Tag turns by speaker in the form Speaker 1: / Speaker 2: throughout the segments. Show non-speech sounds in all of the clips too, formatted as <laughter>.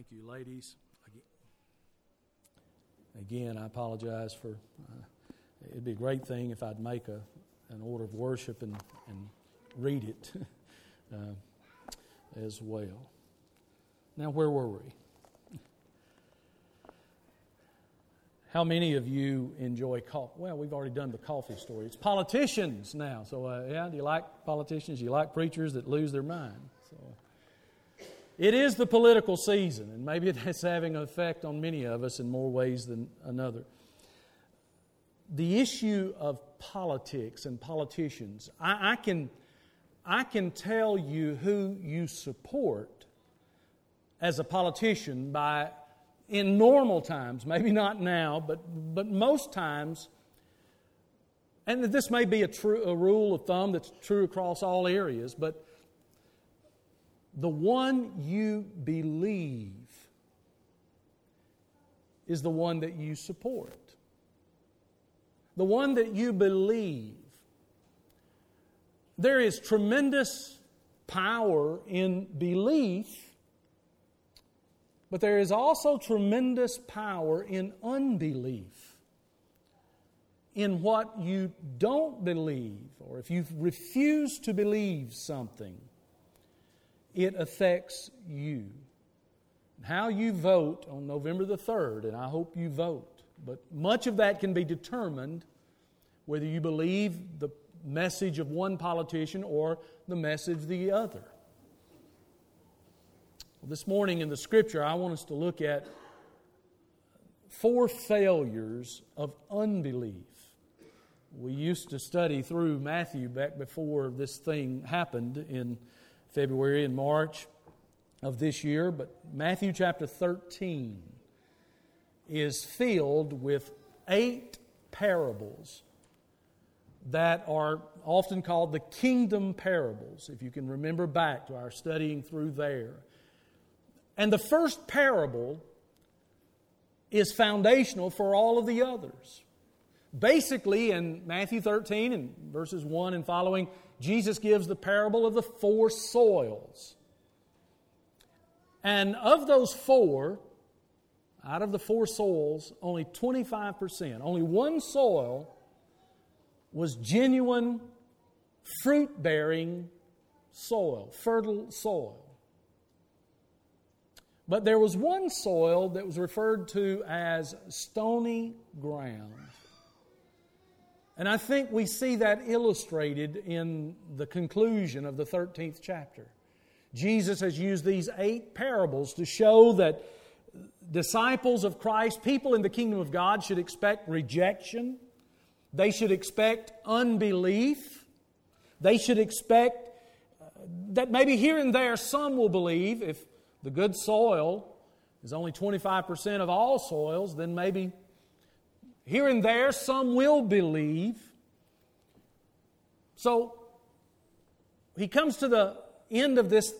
Speaker 1: Thank you, ladies. Again, I apologize for. Uh, it'd be a great thing if I'd make a, an order of worship and, and read it <laughs> uh, as well. Now, where were we? How many of you enjoy coffee? Well, we've already done the coffee story. It's politicians now. So, uh, yeah, do you like politicians? Do you like preachers that lose their mind? So, it is the political season, and maybe <laughs> it's having an effect on many of us in more ways than another. The issue of politics and politicians, I, I can, I can tell you who you support as a politician by in normal times, maybe not now, but, but most times, and this may be a, true, a rule of thumb that's true across all areas, but the one you believe is the one that you support. The one that you believe. There is tremendous power in belief but there is also tremendous power in unbelief, in what you don't believe, or if you refuse to believe something, it affects you. How you vote on November the 3rd, and I hope you vote, but much of that can be determined whether you believe the message of one politician or the message of the other. This morning in the scripture, I want us to look at four failures of unbelief. We used to study through Matthew back before this thing happened in February and March of this year, but Matthew chapter 13 is filled with eight parables that are often called the kingdom parables, if you can remember back to our studying through there. And the first parable is foundational for all of the others. Basically, in Matthew 13 and verses 1 and following, Jesus gives the parable of the four soils. And of those four, out of the four soils, only 25%, only one soil was genuine fruit bearing soil, fertile soil. But there was one soil that was referred to as stony ground. And I think we see that illustrated in the conclusion of the 13th chapter. Jesus has used these eight parables to show that disciples of Christ, people in the kingdom of God, should expect rejection. They should expect unbelief. They should expect uh, that maybe here and there some will believe if the good soil is only 25% of all soils, then maybe here and there some will believe. So he comes to the end of this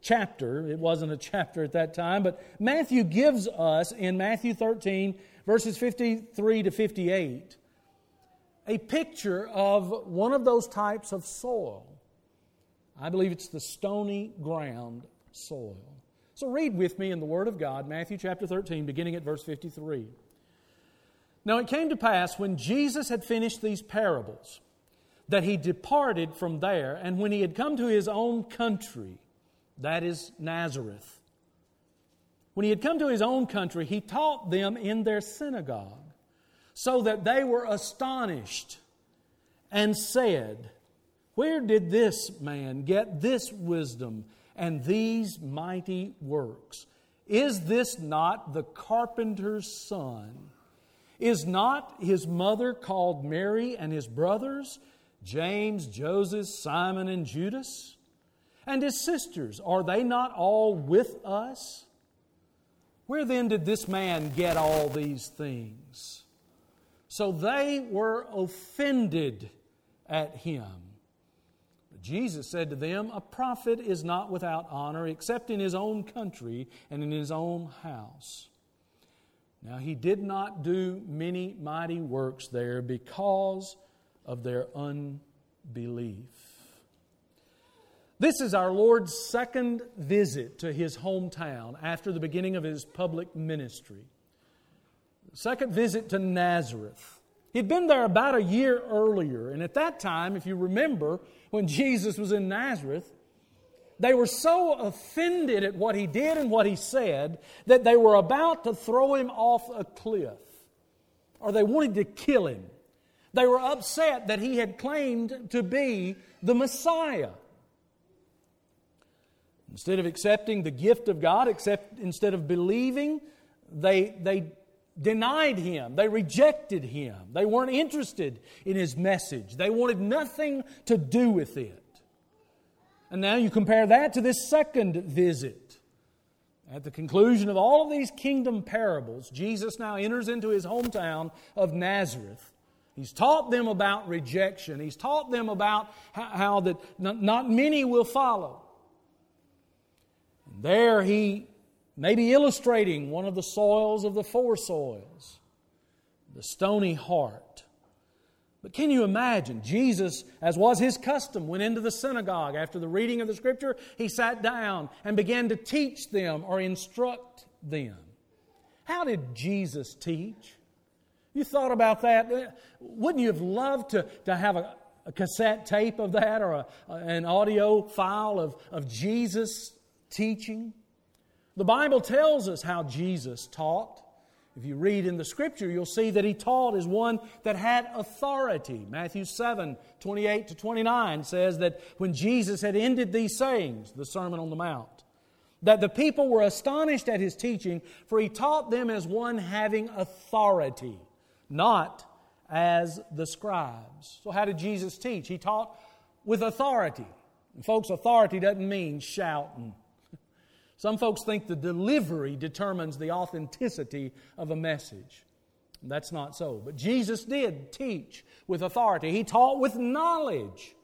Speaker 1: chapter. It wasn't a chapter at that time, but Matthew gives us in Matthew 13, verses 53 to 58, a picture of one of those types of soil. I believe it's the stony ground soil. So read with me in the Word of God, Matthew chapter 13, beginning at verse 53. Now it came to pass when Jesus had finished these parables that he departed from there, and when he had come to his own country, that is Nazareth, when he had come to his own country, he taught them in their synagogue, so that they were astonished and said, Where did this man get this wisdom? and these mighty works. Is this not the carpenter's son? Is not his mother called Mary and his brothers, James, Joseph, Simon, and Judas? And his sisters, are they not all with us? Where then did this man get all these things? So they were offended at him. But Jesus said to them, A prophet is not without honor except in his own country and in his own house. Now, he did not do many mighty works there because of their unbelief. This is our Lord's second visit to his hometown after the beginning of his public ministry. Second visit to Nazareth. He'd been there about a year earlier, and at that time, if you remember, when Jesus was in Nazareth, they were so offended at what he did and what he said that they were about to throw him off a cliff, or they wanted to kill him. They were upset that he had claimed to be the Messiah. Instead of accepting the gift of God, except instead of believing, they, they denied him. They rejected him. They weren't interested in his message. They wanted nothing to do with it. And now you compare that to this second visit. At the conclusion of all of these kingdom parables, Jesus now enters into his hometown of Nazareth. He's taught them about rejection. He's taught them about how, that not many will follow. There he may be illustrating one of the soils of the four soils, the stony heart. But can you imagine? Jesus, as was his custom, went into the synagogue after the reading of the scripture. He sat down and began to teach them or instruct them. How did Jesus teach? You thought about that? Eh, wouldn't you have loved to, to have a, a cassette tape of that or a, an audio file of, of Jesus teaching. The Bible tells us how Jesus taught. If you read in the scripture, you'll see that he taught as one that had authority. Matthew 7 28 to 29 says that when Jesus had ended these sayings, the Sermon on the Mount, that the people were astonished at his teaching, for he taught them as one having authority, not as the scribes. So, how did Jesus teach? He taught with authority. And folks, authority doesn't mean shouting some folks think the delivery determines the authenticity of a message. That's not so. But Jesus did teach with authority, He taught with knowledge.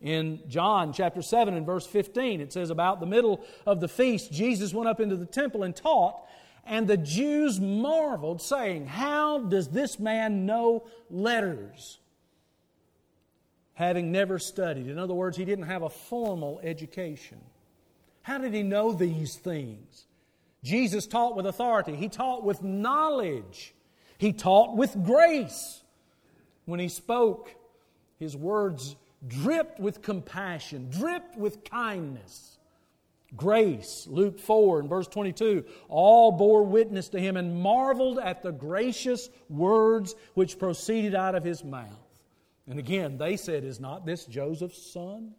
Speaker 1: In John chapter 7 and verse 15, it says, About the middle of the feast, Jesus went up into the temple and taught, and the Jews marveled, saying, How does this man know letters? Having never studied. In other words, he didn't have a formal education. How did he know these things? Jesus taught with authority, he taught with knowledge, he taught with grace. When he spoke, his words dripped with compassion, dripped with kindness. Grace, Luke 4 and verse 22, all bore witness to him and marveled at the gracious words which proceeded out of his mouth. And again, they said, Is not this Joseph's son?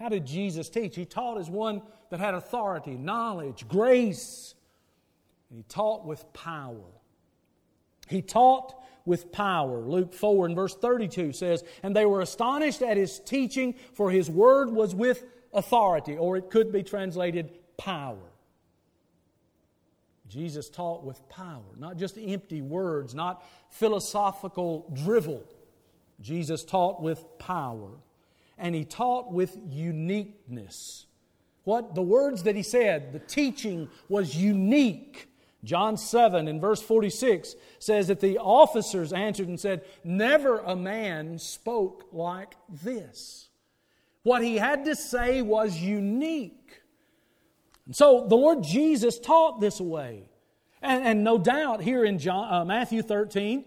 Speaker 1: How did Jesus teach? He taught as one that had authority, knowledge, grace. And he taught with power. He taught with power. Luke 4 and verse 32 says, And they were astonished at his teaching, for his word was with authority, or it could be translated power. Jesus taught with power, not just empty words, not philosophical drivel. Jesus taught with power and he taught with uniqueness. What the words that he said, the teaching was unique. John 7 in verse 46 says that the officers answered and said, Never a man spoke like this. What he had to say was unique. And so the Lord Jesus taught this way. And, and no doubt here in John, uh, Matthew 13,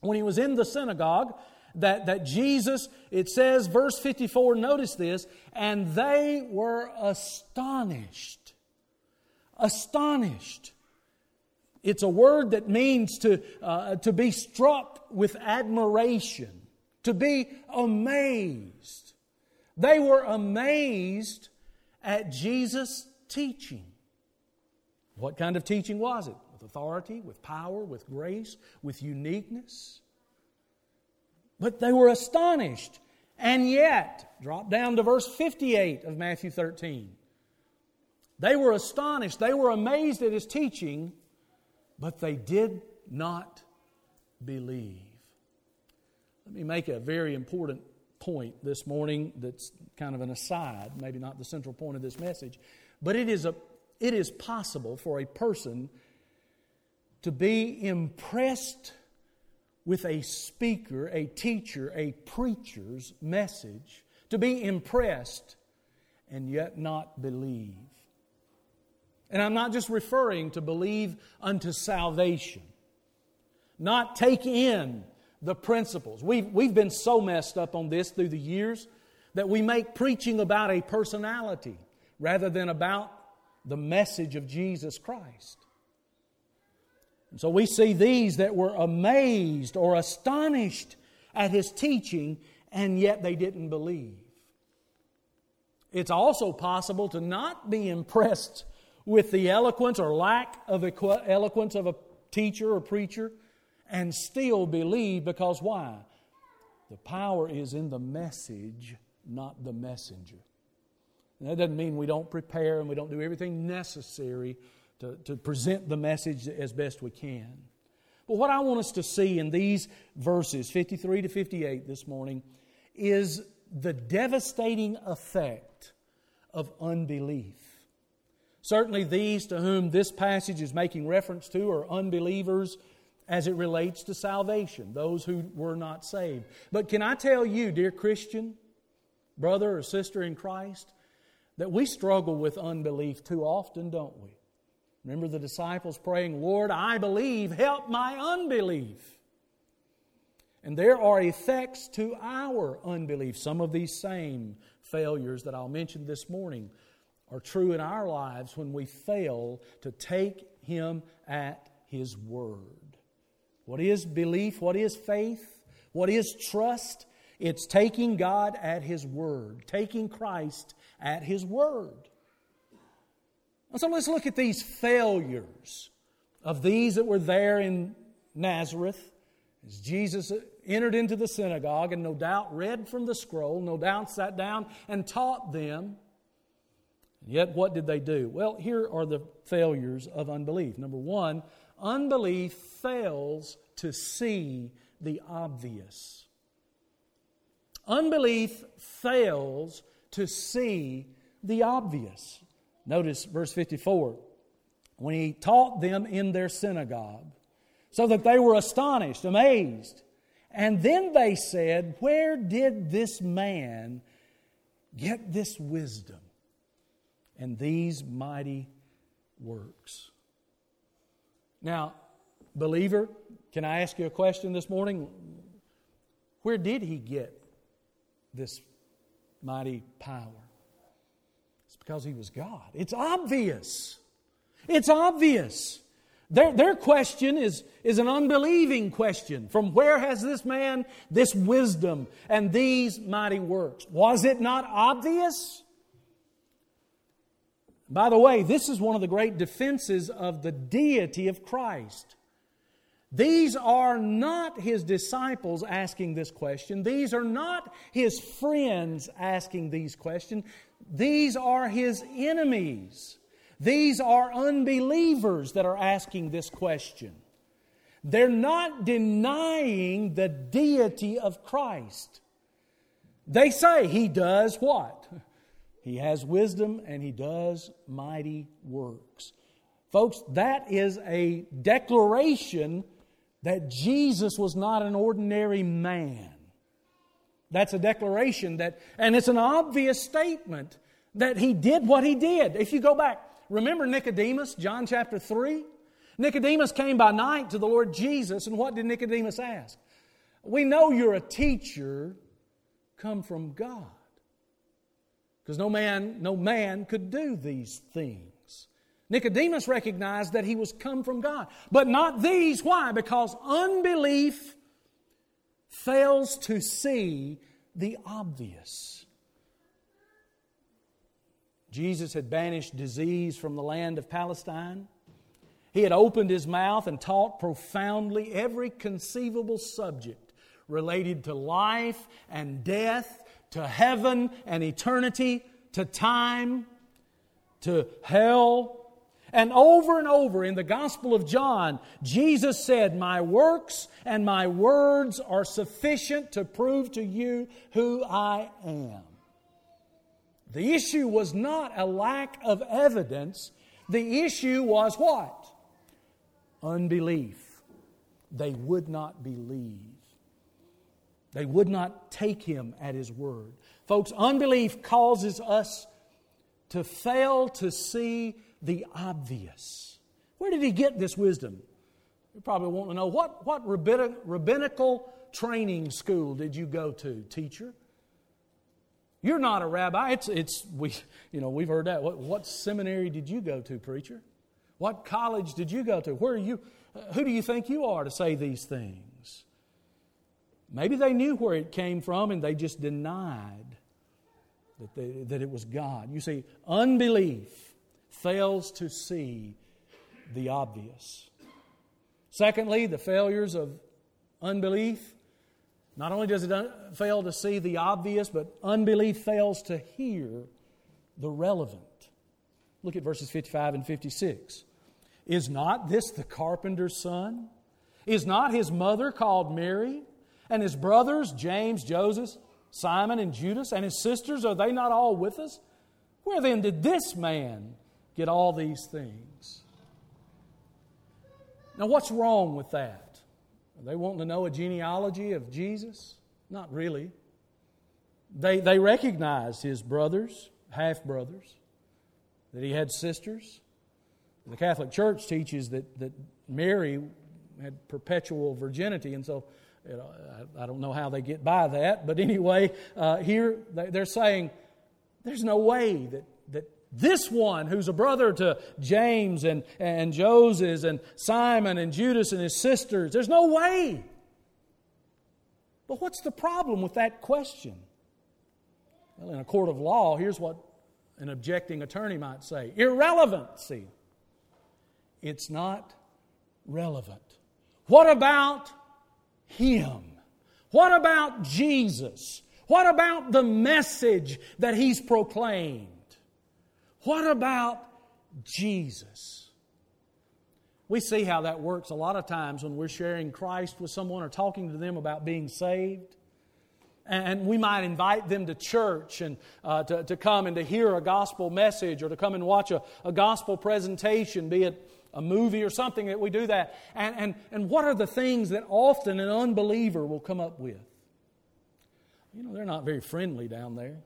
Speaker 1: when he was in the synagogue, that, that Jesus, it says, verse 54, notice this, and they were astonished. Astonished. It's a word that means to, uh, to be struck with admiration, to be amazed. They were amazed at Jesus' teaching. What kind of teaching was it? With authority, with power, with grace, with uniqueness. But they were astonished. And yet, drop down to verse 58 of Matthew 13. They were astonished. They were amazed at his teaching, but they did not believe. Let me make a very important point this morning that's kind of an aside, maybe not the central point of this message, but it is, a, it is possible for a person to be impressed with a speaker, a teacher, a preacher's message, to be impressed, and yet not believe. And I'm not just referring to believe unto salvation, not take in the principles. We've, we've been so messed up on this through the years that we make preaching about a personality rather than about the message of Jesus Christ. And so we see these that were amazed or astonished at his teaching, and yet they didn't believe. It's also possible to not be impressed with the eloquence or lack of eloquence of a teacher or preacher and still believe because why? The power is in the message, not the messenger. And that doesn't mean we don't prepare and we don't do everything necessary to, to present the message as best we can. But what I want us to see in these verses, 53 to 58 this morning, is the devastating effect of unbelief. Certainly, these to whom this passage is making reference to are unbelievers as it relates to salvation, those who were not saved. But can I tell you, dear Christian, brother or sister in Christ, that we struggle with unbelief too often, don't we? Remember the disciples praying, Lord, I believe, help my unbelief. And there are effects to our unbelief. Some of these same failures that I'll mention this morning are true in our lives when we fail to take Him at His word. What is belief? What is faith? What is trust? It's taking God at His word, taking Christ at His word. So let's look at these failures of these that were there in Nazareth as Jesus entered into the synagogue and no doubt read from the scroll, no doubt sat down and taught them. Yet, what did they do? Well, here are the failures of unbelief. Number one, unbelief fails to see the obvious. Unbelief fails to see the obvious. Notice verse 54 when he taught them in their synagogue, so that they were astonished, amazed. And then they said, Where did this man get this wisdom and these mighty works? Now, believer, can I ask you a question this morning? Where did he get this mighty power? Because he was God. It's obvious. It's obvious. Their, their question is, is an unbelieving question. From where has this man this wisdom and these mighty works? Was it not obvious? By the way, this is one of the great defenses of the deity of Christ. These are not his disciples asking this question. These are not his friends asking these questions. These are his enemies. These are unbelievers that are asking this question. They're not denying the deity of Christ. They say he does what? He has wisdom and he does mighty works. Folks, that is a declaration that Jesus was not an ordinary man. That's a declaration that, and it's an obvious statement that he did what he did. If you go back, remember Nicodemus, John chapter 3? Nicodemus came by night to the Lord Jesus, and what did Nicodemus ask? We know you're a teacher come from God. Because no man, no man could do these things. Nicodemus recognized that he was come from God. But not these. Why? Because unbelief fails to see the obvious. Jesus had banished disease from the land of Palestine. He had opened his mouth and taught profoundly every conceivable subject related to life and death, to heaven and eternity, to time, to hell, and over and over in the Gospel of John, Jesus said, My works and my words are sufficient to prove to you who I am. The issue was not a lack of evidence, the issue was what? Unbelief. They would not believe. They would not take him at his word. Folks, unbelief causes us to fail to see the obvious. Where did he get this wisdom? You probably want to know what, what rabbinical training school did you go to, teacher? You're not a rabbi. It's, it's we, you know, we've heard that. What, what seminary did you go to, preacher? What college did you go to? Where are you? Who do you think you are to say these things? Maybe they knew where it came from and they just denied that, they, that it was God. You see, unbelief fails to see the obvious. Secondly, the failures of unbelief. Not only does it un- fail to see the obvious, but unbelief fails to hear the relevant. Look at verses 55 and 56. Is not this the carpenter's son? Is not his mother called Mary? And his brothers, James, Joseph, Simon, and Judas, and his sisters, are they not all with us? Where then did this man get all these things? Now, what's wrong with that? Are they wanting to know a genealogy of Jesus? Not really. They, they recognized his brothers, half brothers, that he had sisters. The Catholic Church teaches that, that Mary had perpetual virginity, and so you know, I, I, don't know how they get by that, but <laughs> anyway, uh, here they're saying there's no way that this one, who's a brother to James and, and Joseph and Simon and Judas and his sisters, there's no way. But what's the problem with that question? Well, in a court of law, here's what an objecting attorney might say irrelevancy. It's not relevant. What about Him? What about Jesus? What about the message that He's proclaimed? What about Jesus? We see how that works a lot of times when we're sharing Christ with someone or talking to them about being saved. And we might invite them to church and uh, to, to come and to hear a gospel message or to come and watch a, a gospel presentation, be it a movie or something that we do that. And, and, and what are the things that often an unbeliever will come up with? You know, they're not very friendly down there.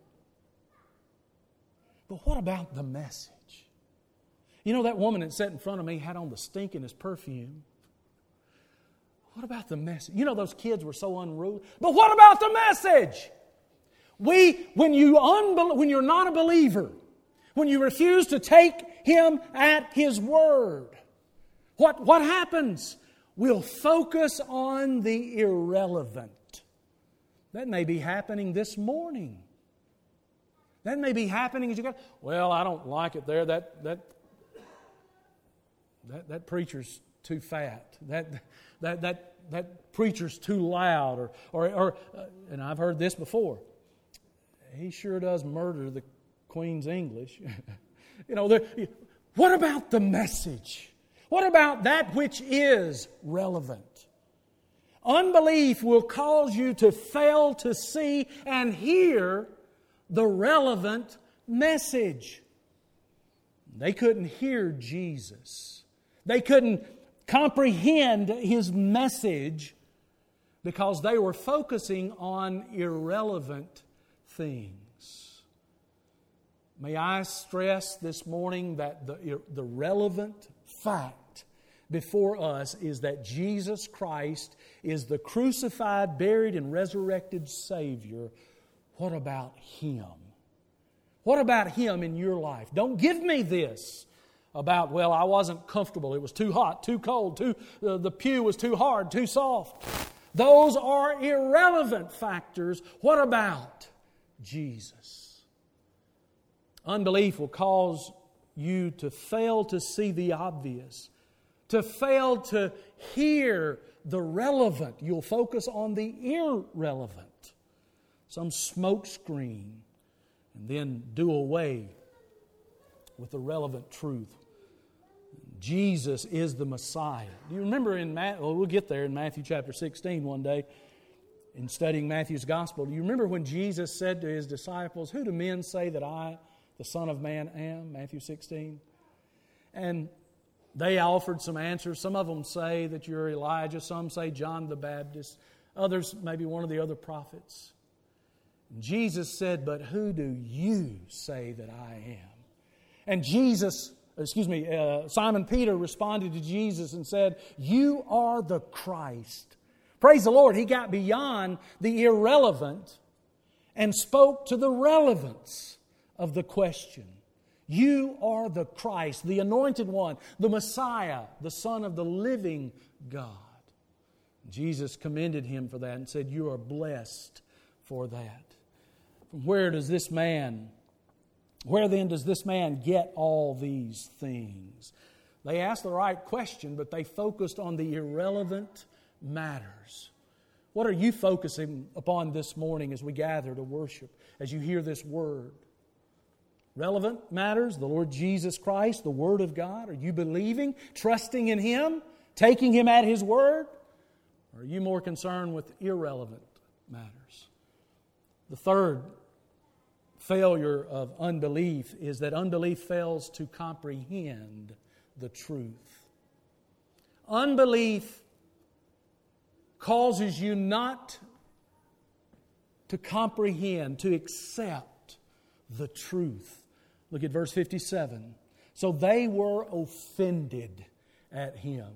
Speaker 1: But what about the message? You know, that woman that sat in front of me had on the stinkingest perfume. What about the message? You know, those kids were so unruly. But what about the message? We, when, you unbel- when you're not a believer, when you refuse to take him at his word, what, what happens? We'll focus on the irrelevant. That may be happening this morning. That may be happening as you go, well, I don't like it there. That, that, that, that preacher's too fat. That, that, that, that preacher's too loud. Or, or, or uh, and I've heard this before. He sure does murder the Queen's English. <laughs> you know, what about the message? What about that which is relevant? Unbelief will cause you to fail to see and hear the relevant message. They couldn't hear Jesus. They couldn't comprehend his message because they were focusing on irrelevant things. May I stress this morning that the, the relevant fact before us is that Jesus Christ is the crucified, buried, and resurrected Savior what about Him? What about Him in your life? Don't give me this about, well, I wasn't comfortable. It was too hot, too cold, too, uh, the pew was too hard, too soft. Those are irrelevant factors. What about Jesus? Unbelief will cause you to fail to see the obvious, to fail to hear the relevant. You'll focus on the irrelevant some smokescreen, and then do away with the relevant truth. Jesus is the Messiah. Do you remember in Matthew, well, we'll get there in Matthew chapter 16 one day in studying Matthew's gospel. Do you remember when Jesus said to his disciples, Who do men say that I, the Son of Man, am? Matthew 16. And they offered some answers. Some of them say that you're Elijah, some say John the Baptist, others, maybe one of the other prophets. Jesus said, But who do you say that I am? And Jesus, excuse me, uh, Simon Peter responded to Jesus and said, You are the Christ. Praise the Lord, he got beyond the irrelevant and spoke to the relevance of the question. You are the Christ, the anointed one, the Messiah, the Son of the living God. Jesus commended him for that and said, You are blessed for that. Where does this man, where then does this man get all these things? They asked the right question, but they focused on the irrelevant matters. What are you focusing upon this morning as we gather to worship, as you hear this word? Relevant matters, the Lord Jesus Christ, the Word of God. Are you believing, trusting in Him, taking Him at His Word? Or are you more concerned with irrelevant matters? The third failure of unbelief is that unbelief fails to comprehend the truth. Unbelief causes you not to comprehend, to accept the truth. Look at verse 57. So they were offended at him.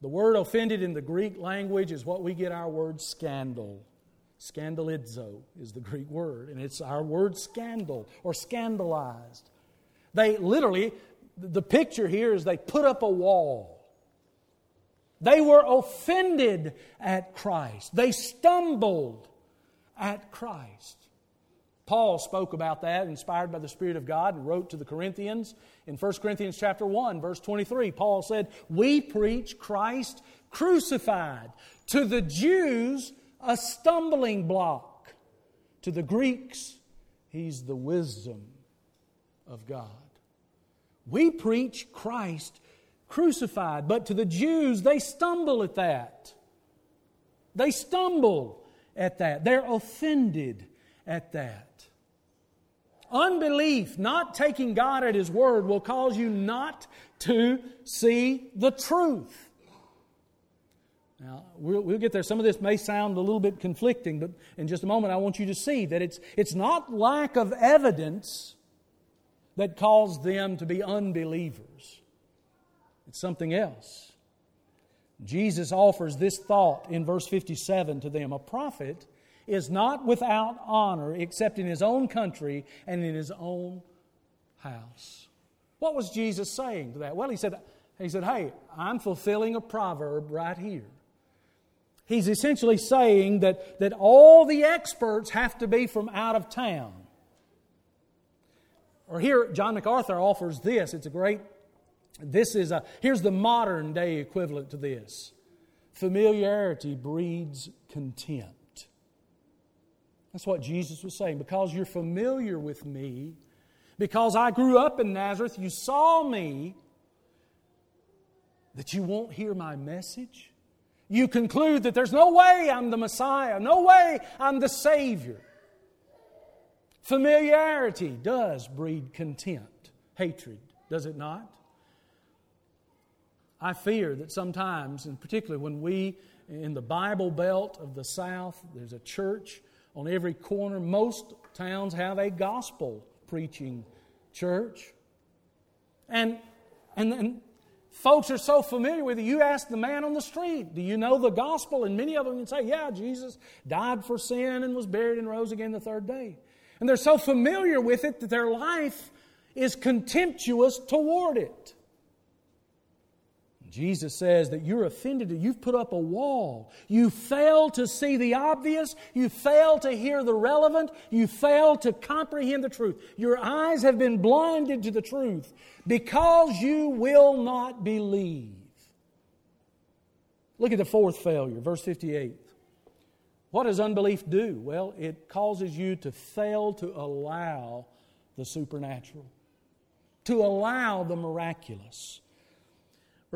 Speaker 1: The word offended in the Greek language is what we get our word scandal. Scandalizo is the Greek word, and it's our word scandal or scandalized. They literally, the picture here is they put up a wall. They were offended at Christ. They stumbled at Christ. Paul spoke about that, inspired by the Spirit of God, and wrote to the Corinthians in 1 Corinthians chapter 1, verse 23. Paul said, We preach Christ crucified. To the Jews, a stumbling block. To the Greeks, he's the wisdom of God. We preach Christ crucified, but to the Jews, they stumble at that. They stumble at that. They're offended at that. Unbelief, not taking God at His word, will cause you not to see the truth. Now, we'll, we'll, get there. Some of this may sound a little bit conflicting, but in just a moment, I want you to see that it's, it's not lack of evidence that caused them to be unbelievers, it's something else. Jesus offers this thought in verse 57 to them A prophet is not without honor except in his own country and in his own house. What was Jesus saying to that? Well, he said, he said, Hey, I'm fulfilling a proverb right here. He's essentially saying that, that all the experts have to be from out of town. Or here, John MacArthur offers this. It's a great, this is a, here's the modern day equivalent to this familiarity breeds contempt. That's what Jesus was saying. Because you're familiar with me, because I grew up in Nazareth, you saw me, that you won't hear my message? You conclude that there's no way I'm the Messiah, no way I'm the Savior. Familiarity does breed contempt, hatred, does it not? I fear that sometimes, and particularly when we in the Bible Belt of the South, there's a church on every corner. Most towns have a gospel preaching church. And, and, and folks are so familiar with it. You ask the man on the street, Do you know the gospel? And many of them can say, Yeah, Jesus died for sin and was buried and rose again the third day. And they're so familiar with it that their life is contemptuous toward it. Jesus says that you're offended, you've put up a wall. You fail to see the obvious, you fail to hear the relevant, you fail to comprehend the truth. Your eyes have been blinded to the truth because you will not believe. Look at the fourth failure, verse 58. What does unbelief do? Well, it causes you to fail to allow the supernatural, to allow the miraculous.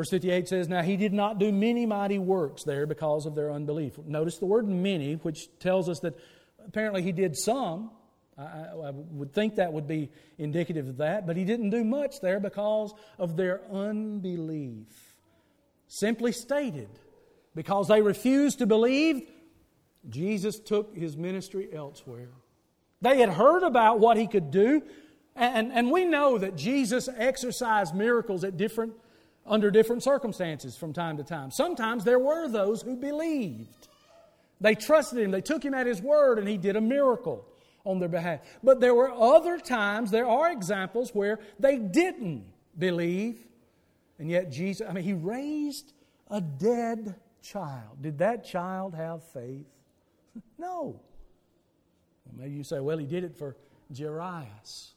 Speaker 1: Verse 58 says, Now he did not do many mighty works there because of their unbelief. Notice the word many, which tells us that apparently he did some. I, I, would think that would be indicative of that, but he didn't do much there because of their unbelief. Simply stated, because they refused to believe, Jesus took his ministry elsewhere. They had heard about what he could do, And, and we know that Jesus exercised miracles at different, under different circumstances from time to time. Sometimes there were those who believed. They trusted him, they took him at his word, and he did a miracle on their behalf. But there were other times, there are examples where they didn't believe, and yet Jesus, I mean, he raised a dead child. Did that child have faith? <laughs> no. Maybe you say, well, he did it for Jairus.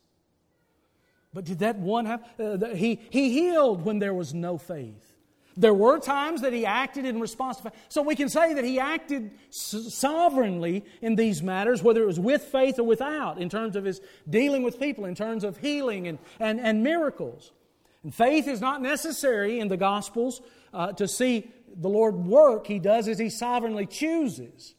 Speaker 1: But did that one have? Uh, he, he healed when there was no faith. There were times that he acted in response to faith. So we can say that he acted sovereignly in these matters, whether it was with faith or without, in terms of his dealing with people, in terms of healing and, and, and miracles. And faith is not necessary in the Gospels uh, to see the Lord work. He does as he sovereignly chooses.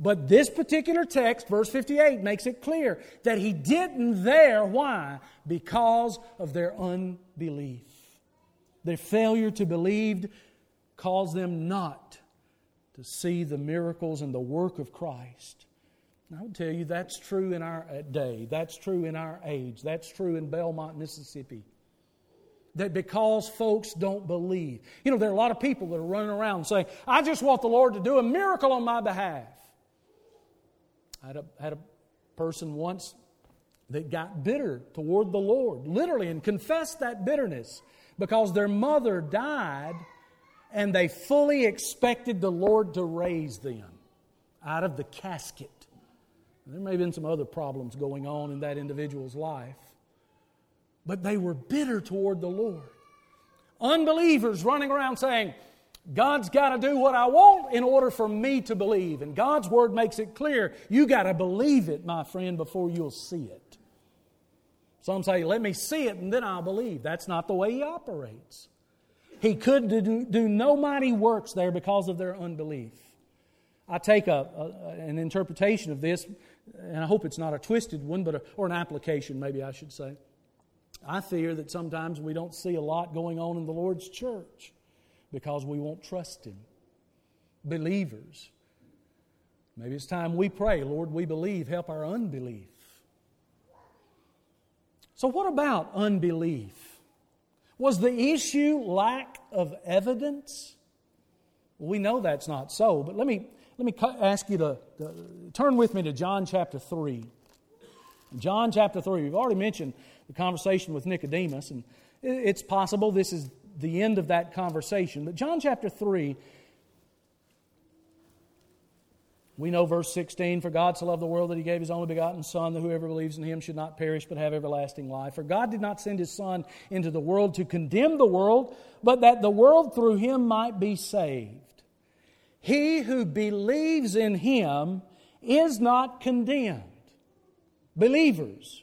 Speaker 1: But this particular text, verse 58, makes it clear that he didn't there. Why? Because of their unbelief. Their failure to believe caused them not to see the miracles and the work of Christ. And I would tell you that's true in our uh, day. That's true in our age. That's true in Belmont, Mississippi. That because folks don't believe. You know, there are a lot of people that are running around saying, I just want the Lord to do a miracle on my behalf. I had a, had a person once that got bitter toward the Lord, literally, and confessed that bitterness because their mother died and they fully expected the Lord to raise them out of the casket. There may have been some other problems going on in that individual's life, but they were bitter toward the Lord. Unbelievers running around saying, God's got to do what I want in order for me to believe. And God's Word makes it clear you got to believe it, my friend, before you'll see it. Some say, let me see it and then I'll believe. That's not the way He operates. He could do, do no mighty works there because of their unbelief. I take a, a, an interpretation of this, and I hope it's not a twisted one, but a, or an application, maybe I should say. I fear that sometimes we don't see a lot going on in the Lord's church because we won't trust Him. Believers. Maybe it's time we pray, Lord, we believe, help our unbelief. So, what about unbelief? Was the issue lack of evidence? we know that's not so, but let me, let me ask you to, to turn with me to John chapter 3. John chapter 3, we've already mentioned the conversation with Nicodemus, and it's possible this is the end of that conversation. But John chapter 3, we know verse 16 For God so loved the world that he gave his only begotten Son, that whoever believes in him should not perish but have everlasting life. For God did not send his Son into the world to condemn the world, but that the world through him might be saved. He who believes in him is not condemned. Believers.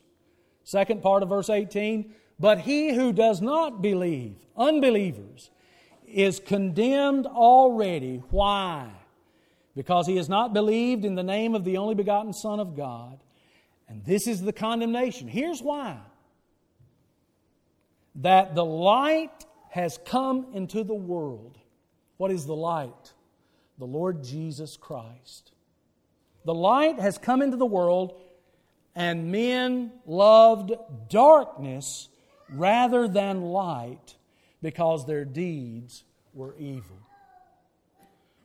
Speaker 1: Second part of verse 18 But he who does not believe unbelievers, is condemned already. Why? Because he has not believed in the name of the only begotten Son of God. And this is the condemnation. Here's why that the light has come into the world. What is the light? The Lord Jesus Christ. The light has come into the world, and men loved darkness rather than light because their deeds were evil.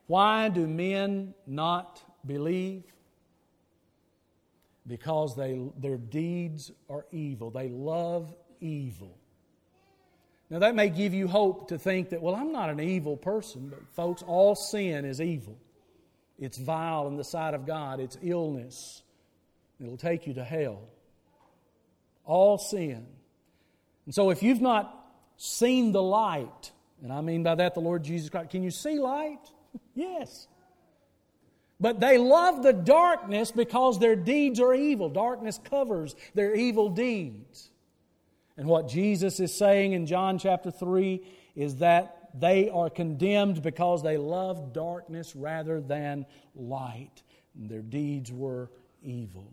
Speaker 1: Why do men not believe? Because they, their deeds are evil. They love evil. Now, that may give you hope to think that, well, I'm not an evil person, but folks, all sin is evil. It's vile in the sight of God, it's illness. It'll take you to hell. All sin. And so, if you've not seen the light. And I mean by that the Lord Jesus Christ. Can you see light? <laughs> yes. But they love the darkness because their deeds are evil. Darkness covers their evil deeds. And what Jesus is saying in John chapter 3 is that they are condemned because they love darkness rather than light. And their deeds were evil.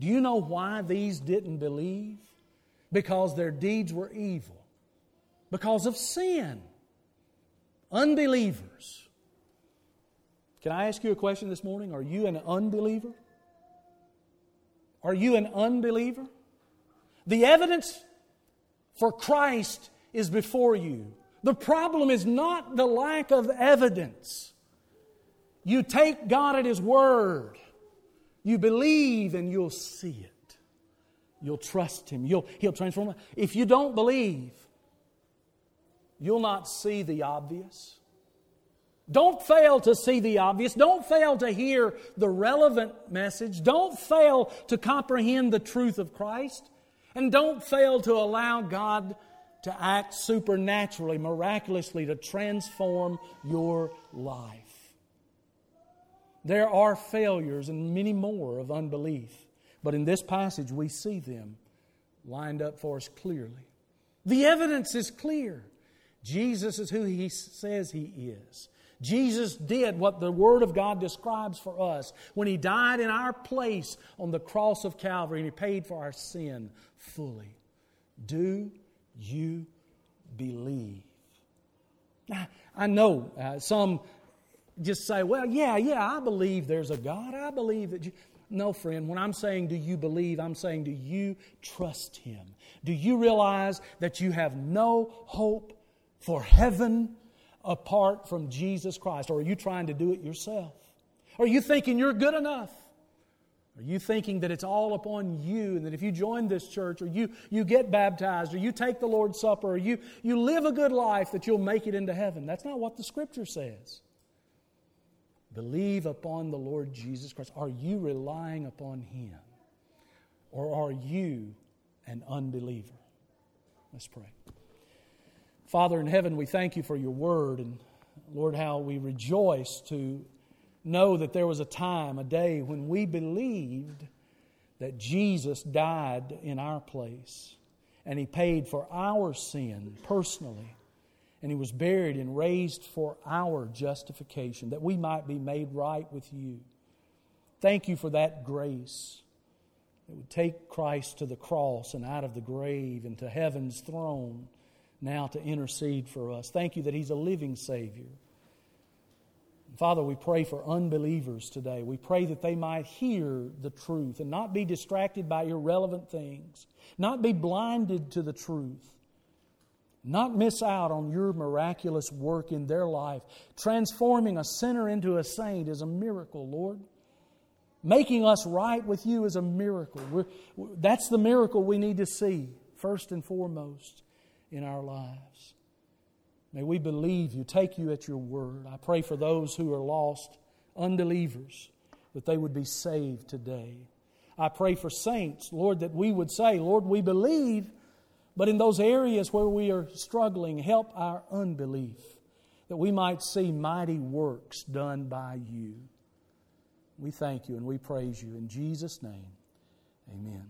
Speaker 1: Do you know why these didn't believe? Because their deeds were evil because of sin. Unbelievers. Can I ask you a question this morning? Are you an unbeliever? Are you an unbeliever? The evidence for Christ is before you. The problem is not the lack of evidence. You take God at His word, you believe, and you'll see it. You'll trust Him. You'll, he'll transform. If you don't believe, you'll not see the obvious. Don't fail to see the obvious. Don't fail to hear the relevant message. Don't fail to comprehend the truth of Christ. And don't fail to allow God to act supernaturally, miraculously, to transform your life. There are failures and many more of unbelief, but in this passage we see them lined up for us clearly. The evidence is clear. Jesus is who he says he is. Jesus did what the Word of God describes for us when He died in our place on the cross of Calvary and He paid for our sin fully. Do you believe? I know uh, some just say, well, yeah, yeah, I believe there's a God. I believe that you. No, friend, when I'm saying do you believe, I'm saying do you trust Him? Do you realize that you have no hope for heaven apart from Jesus Christ? Or are you trying to do it yourself? Are you thinking you're good enough? Are you thinking that it's all upon you and that if you join this church or you, you get baptized or you take the Lord's Supper or you, you live a good life that you'll make it into heaven? That's not what the Scripture says. Believe upon the Lord Jesus Christ. Are you relying upon Him? Or are you an unbeliever? Let's pray. Father in heaven, we thank you for your word and Lord, how we rejoice to know that there was a time, a day, when we believed that Jesus died in our place and He paid for our sin personally. And He was buried and raised for our justification, that we might be made right with you. Thank you for that grace that would take Christ to the cross and out of the grave and to heaven's throne now to intercede for us. Thank you that He's a living Savior. Father, we pray for unbelievers today. We pray that they might hear the truth and not be distracted by irrelevant things, not be blinded to the truth, not miss out on your miraculous work in their life. Transforming a sinner into a saint is a miracle, Lord. Making us right with you is a miracle. We're, that's the miracle we need to see, first and foremost in our lives. May we believe you, take you at your word. I pray for those who are lost, unbelievers, that they would be saved today. I pray for saints, Lord, that we would say, Lord, we believe, but in those areas where we are struggling, help our unbelief, that we might see mighty works done by you. We thank you and we praise you. In Jesus' name, amen.